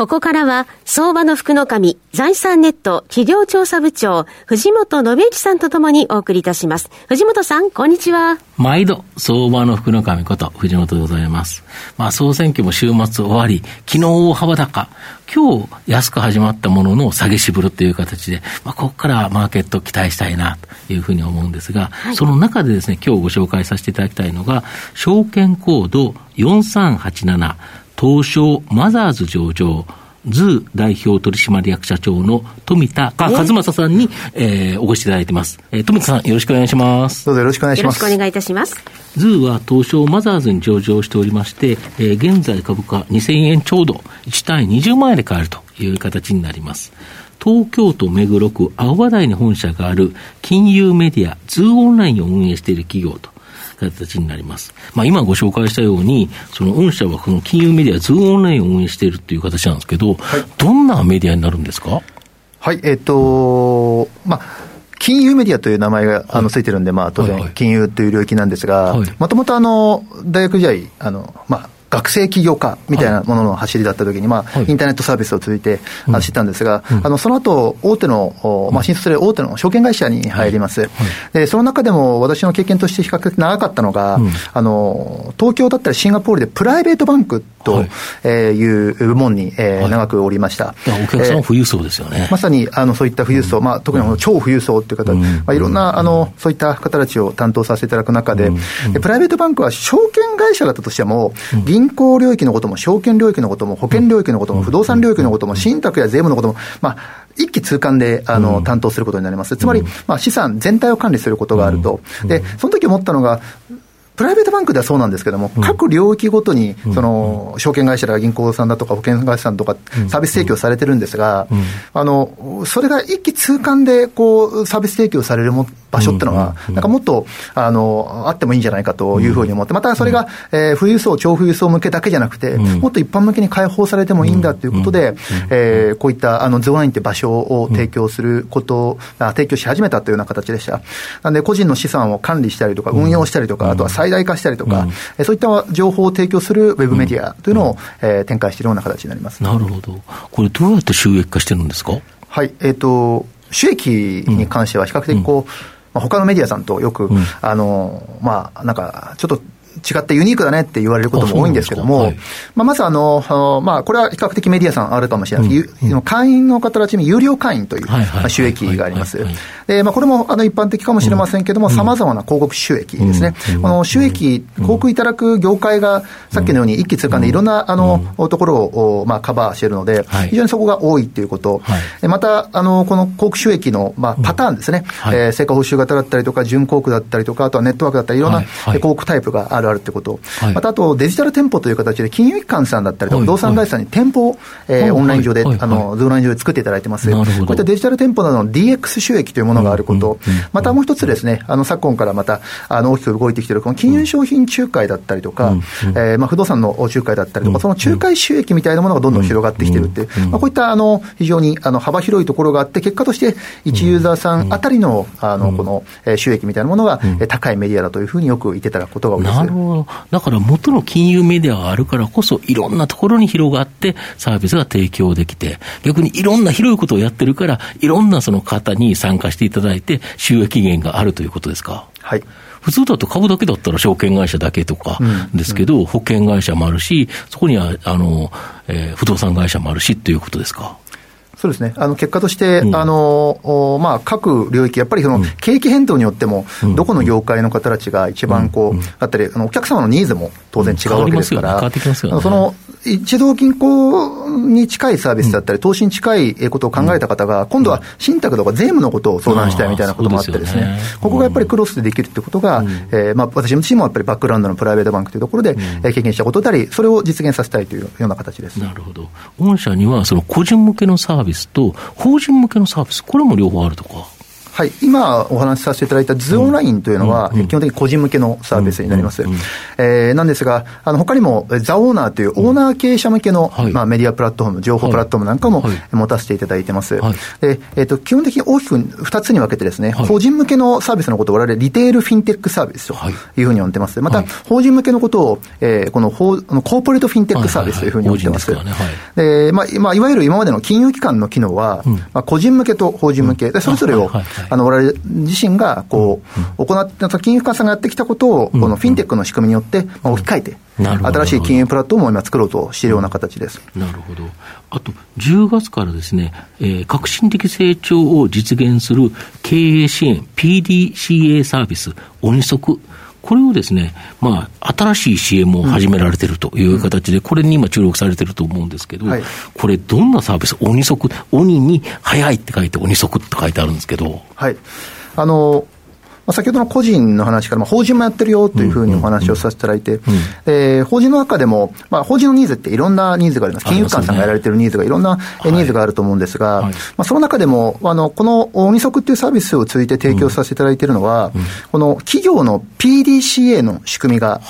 ここからは、相場の福の神、財産ネット企業調査部長、藤本信之さんとともにお送りいたします。藤本さん、こんにちは。毎度、相場の福の神こと、藤本でございます。まあ、総選挙も週末終わり、昨日大幅高、今日安く始まったものの下げしぶるという形で、まあ、ここからマーケット期待したいなというふうに思うんですが、はい、その中でですね、今日ご紹介させていただきたいのが、証券コード4387、東証マザーズ上場、 ZUU代表取締役社長の冨田和成さんに、えー、お越しいただいてます。えー、冨田さん、よろしくお願いします。どうぞよろしくお願いします。よろしくお願いいたします。ZUUは東証マザーズに上場しておりまして、えー、現在株価2000円ちょうど、1単位20万円で買えるという形になります。東京都目黒区青葉台に本社がある金融メディア ZUU onlineを運営している企業と形になります。まあ、今ご紹介したように、その御社はこの金融メディア、 ZUU onlineを運営しているという形なんですけど、はい、どんなメディアになるんですか？はい、えっ、ー、とまあ、金融メディアという名前があのついてるんで、まあ、当然、金融という領域なんですが、もともと大学時代、あのまあ、学生起業家みたいなものの走りだったときに、まあ、インターネットサービスを通じて走ったんですが、あのその後大手の、まあ、新卒で大手の証券会社に入ります。で、その中でも私の経験として比較的長かったのが、あの、東京だったりシンガポールでプライベートバンクとい。う部門に、え長くおりました。お客さんは富裕層ですよね。まさに、あの、そういった富裕層、まあ、特に超富裕層っていう方、まあ、いろんな、あの、そういった方たちを担当させていただく中で、プライベートバンクは証券会社だったとしても、銀行領域のことも、証券領域のことも、保険領域のことも、不動産領域のことも、信託や税務のことも、まあ、一気通貫であの、担当することになります。つまり、まあ、資産全体を管理することがあると。で、その時思ったのが、プライベートバンクではそうなんですけども、各領域ごとに、その、証券会社や銀行さんだとか保険会社さんとか、サービス提供されてるんですが、あの、それが一気通貫で、こう、サービス提供されるも場所っていうのは、なんかもっと、あの、あってもいいんじゃないかというふうに思って、またそれが、えー、富裕層、超富裕層向けだけじゃなくて、もっと一般向けに開放されてもいいんだということで、えー、こういったあのゾーンって場所を提供することあ、提供し始めたというような形でした。なんで、個人の資産を管理したりとか、運用したりとか、あとは最大化したりとか、うん、そういった情報を提供するウェブメディアというのを、えー、展開しているような形になります。なるほど。これ、どうやって収益化してるんですか？はい、えっ、ー、と、収益に関しては比較的こう、うん。まあ、他のメディアさんとよく、うん、あの、まあ、なんか、ちょっと、違ってユニークだねって言われることも多いんですけども、はい、まあ、まずあの、まあ、これは比較的メディアさんあるかもしれない。ですけど、うん、会員の方たちに有料会員という、まあ、収益があります。で、まあ、これもあの一般的かもしれませんけども、さまざまな広告収益ですね。この収益、広告いただく業界が、さっきのように一気通貫でいろんなあのところをまあカバーしているので、非常にそこが多いということ、また、あの、この広告収益のまあパターンですね、え成果報酬型だったりとか、準広告だったりとか、あとはネットワークだったり、いろんな広告タイプがあるあるってこと、はい、またあとデジタル店舗という形で、金融機関さんだったりとか、不動産会社に店舗を、えー、オンライン上で、あの、オンライン上で作っていただいてます。こういったデジタル店舗などの DX 収益と。いうものがあること、またもう一つですね、あの、昨今からまた、あの、大きく動いてきている、この金融商品仲介だったりとか、えー、まあ、不動産の仲介だったりとか、その仲介収益みたいなものがどんどん広がってきているっていう、まあ、こういったあの非常にあの幅広いところがあって、結果として1ユーザーさんあたりのあのこの収益みたいなものが高いメディアだというふうによく言ってただくことが多いです。なるほど、だから元の金融メディアがあるからこそ、いろんなところに広がって、サービスが提供できて、逆にいろんな広いことをやってるから、いろんなその方に参加していただいて、収益源があるということですか？はい普通だと株だけだったら証券会社だけとかですけど、うんうん、保険会社もあるし、そこにはあの、えー、不動産会社もあるしっていうことですか？そうですね、あの結果として、うん、あのまあ、各領域、やっぱりその景気変動によっても、どこの業界の方たちが一番こう、あったり、あのお客様のニーズも当然違うわけですから、その一度銀行に近いサービスだったり、投資に近いことを考えた方が、今度は信託とか税務のことを相談したいみたいなこともあってですね、ここがやっぱりクロスでできるってことが、えまあ、私自身もやっぱりバックグラウンドのプライベートバンクというところで経験したことであり、それを実現させたいというような形です。なるほど。御社には、その個人向けのサービスと、法人向けのサービス、これも両方あるとか？はい、今お話しさせていただいた ZUU online というのは、基本的に個人向けのサービスになります。えー、なんですが、あの他にもザオーナーというオーナー経営者向けの、まあ、メディアプラットフォーム、情報プラットフォームなんかも持たせていただいてます。でえーと、基本的に大きく2つに分けてですね、個人向けのサービスのことを我々リテールフィンテックサービスというふうに呼んでます。また、法人向けのことを、えー、このコーポレートフィンテックサービスというふうに呼んでます。でまあまあ、いわゆる今までの金融機関の機能は、まあ、個人向けと法人向け、でそれぞれを、あの我々自身がこう、行って、金融機関さんがやってきたことを、このフィンテックの仕組みによって、まあ、置き換えて、新しい金融プラットフォームを今作ろうとしているような形です。なるほど。あと、10月からですね、えー、革新的成長を実現する経営支援 PDCA サービス、鬼足。これをですね、まあ、新しい CM を始められてるという形で、これに今注力されてると思うんですけど、これ、どんなサービス、鬼足、鬼に早いって書いて、鬼足って書いてあるんですけど。はい。あの、まあ、先ほどの個人の話から、まあ、法人もやってるよというふうにお話をさせていただいて、え法人の中でも、まあ、法人のニーズっていろんなニーズがあります。金融機関さんがやられてるニーズがいろんなニーズがあると思うんですが、まあ、その中でも、あの、この鬼足っていうサービスを通じて提供させていただいているのは、この企業の PDCA の仕組みが、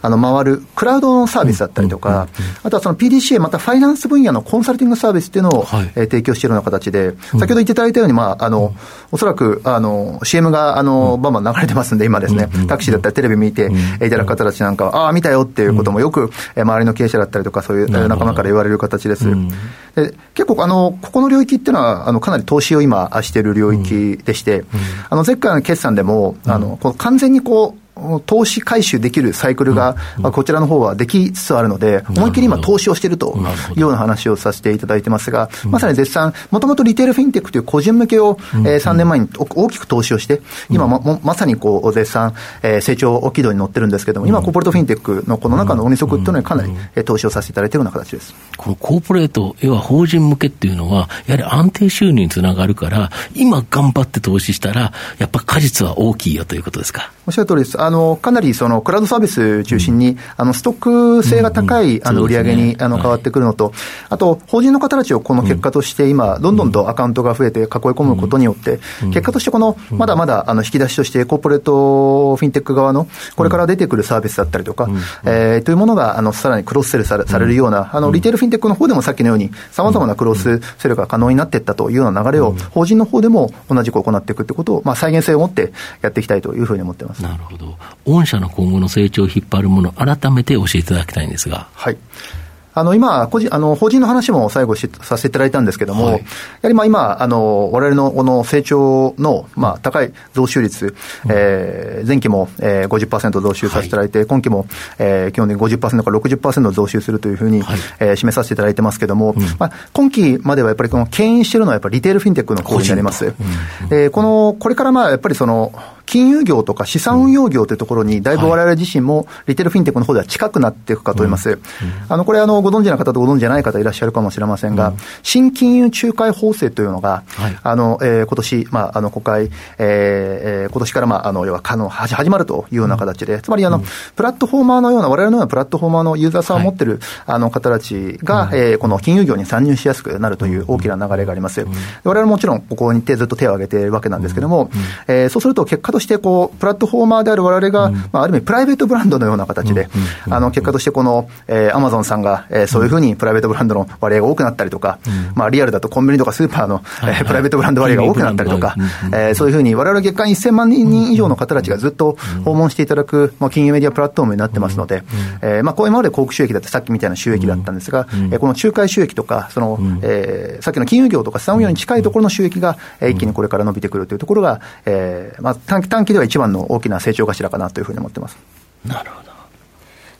あの回るクラウドのサービスだったりとか、あとはその PDCA、またファイナンス分野のコンサルティングサービスっていうのを、え提供しているような形で、先ほど言っていただいたように、まあ、あの、おそらく、あの、CM が、あの、バンバン流れてますんで、今ですね、タクシーだったりテレビ見ていただく方たちなんかは、ああ、見たよっていうこともよく、周りの経営者だったりとか、そういう仲間から言われる形です。で結構、あの、ここの領域っていうのは、あの、かなり投資を今している領域でして、あの、前回の決算でも、あの、完全にこう、投資回収できるサイクルが、こちらの方はできつつあるので、思いっきり今、投資をしているというような話をさせていただいてますが、まさに絶賛、もともとリテールフィンテックという個人向けを、え3年前に大きく投資をして、今ま、まさにこう絶賛、え成長軌道に乗ってるんですけれども、今、コーポレートフィンテックのこの中の鬼足っていうのにかなり投資をさせていただいているような形です。このコーポレート、要は法人向けっていうのは、やはり安定収入につながるから、今頑張って投資したら、やっぱ果実は大きいよということですか？おっしゃる通りです。あの、かなりそのクラウドサービス中心に、うん、あのストック性が高い、あの売り上げに、あの変わってくるのと、あと、法人の方たちをこの結果として今、どんどんとアカウントが増えて囲い込むことによって、結果としてこの、まだまだあの引き出しとして、コーポレートフィンテック側の、これから出てくるサービスだったりとか、えー、というものが、あの、さらにクロスセルされされるような、あの、リテールフィンテックの方でもさっきのように、さまざまなクロスセルが可能になっていったというような流れを、法人の方でも同じく行っていくってことを、まあ、再現性を持ってやっていきたいというふうに思ってます。なるほど。御社の今後の成長を引っ張るもの、改めて教えていただきたいんですが。はい。あの今個人あの、法人の話も最後しさせていただいたんですけれども、はい、やはりまあ今、あのわれのこの成長の、まあ、高い増収率、うん、えー、前期も、えー、50%増収させていただいて、はい、今期も、えー、基本的に50%から60%増収するというふうに、はい、えー、示させていただいてますけれども、うん、まあ、今期まではやっぱりこの牽引しているのは、やっぱりリテールフィンテックの方になります。うん、えー、このこれからまあやっぱりその金融業とか資産運用業というところに、だいぶわれわれ自身もリテールフィンテックの方では近くなっていくかと思います。あのこれあの、ご存知の方とご存知じゃない方いらっしゃるかもしれませんが、新金融仲介法制というのが、あのえー、今年、まあ、あの国会、えー、今年から、まあ、あの要は可能始まるというような形で、つまりあの、プラットフォーマーのような、われわれのようなプラットフォーマーのユーザーさんを持ってる、あの方たちが、えー、この金融業に参入しやすくなるという大きな流れがあります。われわれももちろん、ここに手ずっと手を挙げているわけなんですけれども、えー、そうすると結果としてこう、プラッットフォーマーであるわれわれが、うん、まあ、ある意味、プライベートブランドのような形で、あの結果としてこの、えー、アマゾンさんが、えー、そういうふうにプライベートブランドの割合が多くなったりとか、まあ、リアルだとコンビニとかスーパーの、えー、プライベートブランド割合が多くなったりとか、えー、そういうふうに、われわれ月間1000万人以上の方たちがずっと訪問していただく、まあ、金融メディアプラットフォームになってますので、えーまあ、こう今まで広告収益だってさっきみたいな収益だったんですが、えー、この仲介収益とか、その、えー、さっきの金融業とか資産運用に近いところの収益が、えー、一気にこれから伸びてくるというところが、えーまあ、短期短期では一番の大きな成長頭かなというふうに思ってます。なるほど。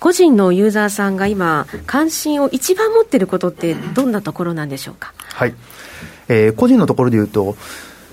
個人のユーザーさんが今、関心を一番持っていることって、どんなところなんでしょうか？はい、えー、個人のところでいうと、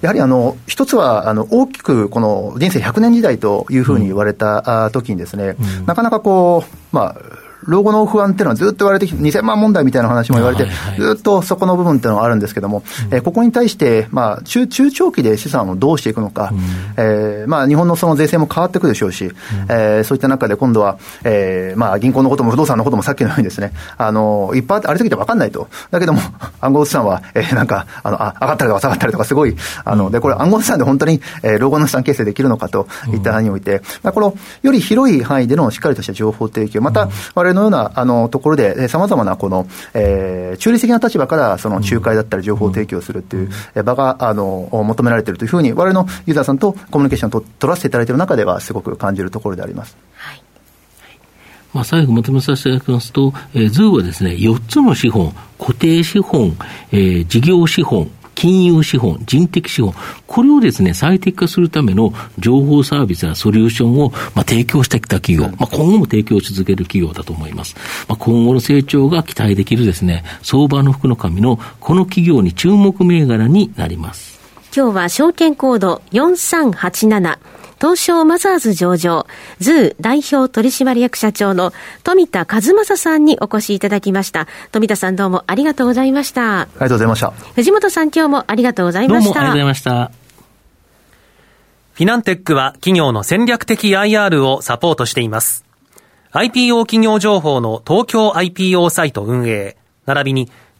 やはりあの一つはあの大きくこの人生100年時代というふうに言われた時にですね、うん、なかなかこう、まあ、老後の不安っていうのはずっと言われてきて、2000万問題みたいな話も言われて、ずっとそこの部分っていうのはあるんですけども、えー、ここに対して、まあ中、中長期で資産をどうしていくのか、うん、えー、まあ、日本のその税制も変わっていくでしょうし、うん、えー、そういった中で今度は、えーまあ、銀行のことも不動産のこともさっきのようにですね、あのいっぱいありすぎて分かんないと、だけども、暗号資産は、えー、なんかあのあ、上がったりとか下がったりとか、すごい、あのでこれ、暗号資産で本当に、えー、老後の資産形成できるのかといった範において、まあ、このより広い範囲でのしっかりとした情報提供、また、われのようなあのところで、さまざまなこの、えー、中立的な立場からその仲介だったり情報提供するっていう場があの求められているというふうに、われのユーザーさんとコミュニケーションを取らせていただいている中では、すごく感じるところであります。はい。まあ、最後まとめさせていただきますと、えー、 ZUUはですね、4つの資本、固定資本、えー、事業資本、金融資本、人的資本、これをですね、最適化するための情報サービスやソリューションを、まあ、提供してきた企業、まあ、今後も提供し続ける企業だと思います。まあ、今後の成長が期待できるですね、相場の福の神のこの企業に注目銘柄になります。今日は証券コード4387東証マザーズ上場、 ZUU代表取締役社長の冨田和成さんにお越しいただきました。冨田さんどうもありがとうございました。ありがとうございました。藤本さん今日もありがとうございました。どうもありがとうございました。フィナンテックは企業の戦略的 IR をサポートしています。IPO 企業情報の東京 IPO サイト運営、並びに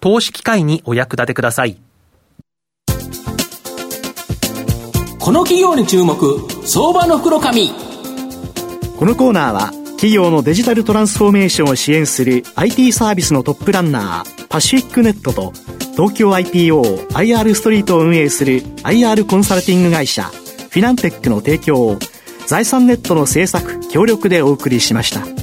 投資機会にお役立てください。この企業に注目相場の袋紙このコーナーは企業のデジタルトランスフォーメーションを支援する IT サービスのトップランナーパシフィックネットと東京 IPOIR ストリートを運営する IR コンサルティング会社フィナンテックの提供を財産ネットの制作協力でお送りしました。